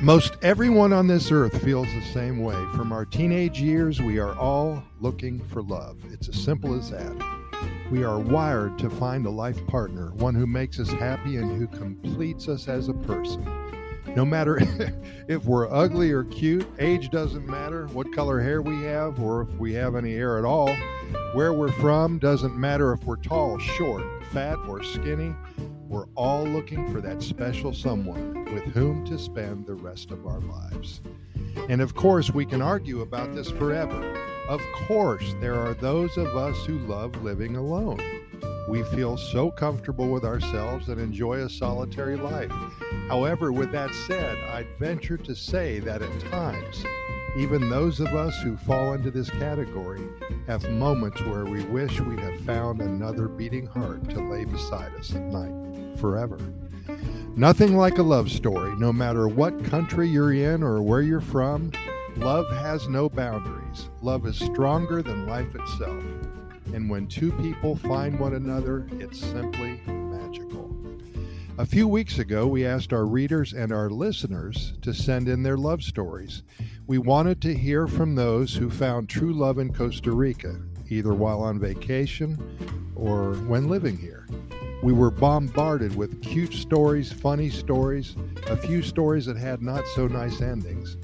Most everyone on this earth feels the same way. From our teenage years, we are all looking for love. It's as simple as that. We are wired to find a life partner, one who makes us happy and who completes us as a person. No matter if we're ugly or cute, age doesn't matter, what color hair we have, or if we have any hair at all, where we're from doesn't matter if we're tall, short, fat, or skinny. We're all looking for that special someone with whom to spend the rest of our lives. And of course, we can argue about this forever. Of course, there are those of us who love living alone. We feel so comfortable with ourselves and enjoy a solitary life. However, with that said, I'd venture to say that at times, even those of us who fall into this category have moments where we wish we'd have found another beating heart to lay beside us at night forever. Nothing like a love story, no matter what country you're in or where you're from. Love has no boundaries. Love is stronger than life itself. And when two people find one another, it's simply magical. A few weeks ago, we asked our readers and our listeners to send in their love stories. We wanted to hear from those who found true love in Costa Rica, either while on vacation or when living here. We were bombarded with cute stories, funny stories, a few stories that had not so nice endings.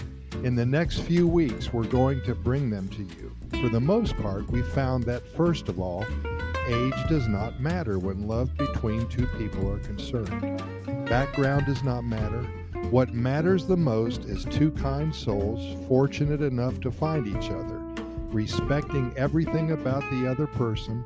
In the next few weeks, we're going to bring them to you. For the most part, we found that, first of all, age does not matter when love between two people are concerned. Background does not matter. What matters the most is two kind souls fortunate enough to find each other, respecting everything about the other person,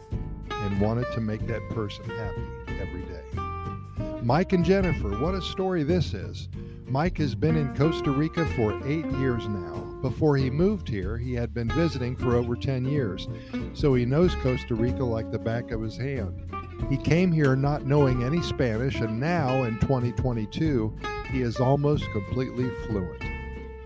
and wanted to make that person happy every day. Mike and Jennifer, what a story this is. Mike has been in Costa Rica for eight years now. Before he moved here, he had been visiting for over 10 years, so he knows Costa Rica like the back of his hand. He came here not knowing any Spanish, and now in 2022, he is almost completely fluent.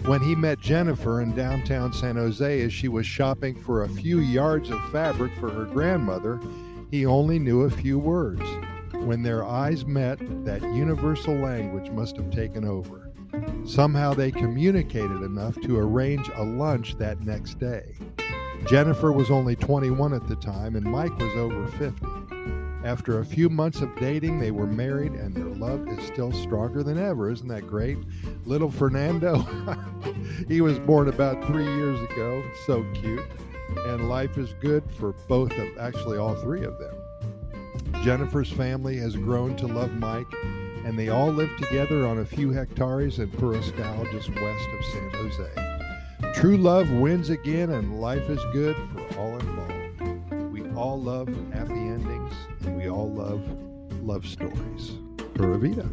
When he met Jennifer in downtown San Jose as she was shopping for a few yards of fabric for her grandmother, he only knew a few words. When their eyes met, that universal language must have taken over. Somehow they communicated enough to arrange a lunch that next day. Jennifer was only 21 at the time, and Mike was over 50. After a few months of dating, they were married, and their love is still stronger than ever. Isn't that great? Little Fernando, he was born about three years ago. So cute. And life is good for both of, actually, all three of them. Jennifer's family has grown to love Mike and they all live together on a few hectares in Puriscal, just west of San Jose. True love wins again, and life is good for all involved. We all love happy endings, and we all love love stories. Pura Vida.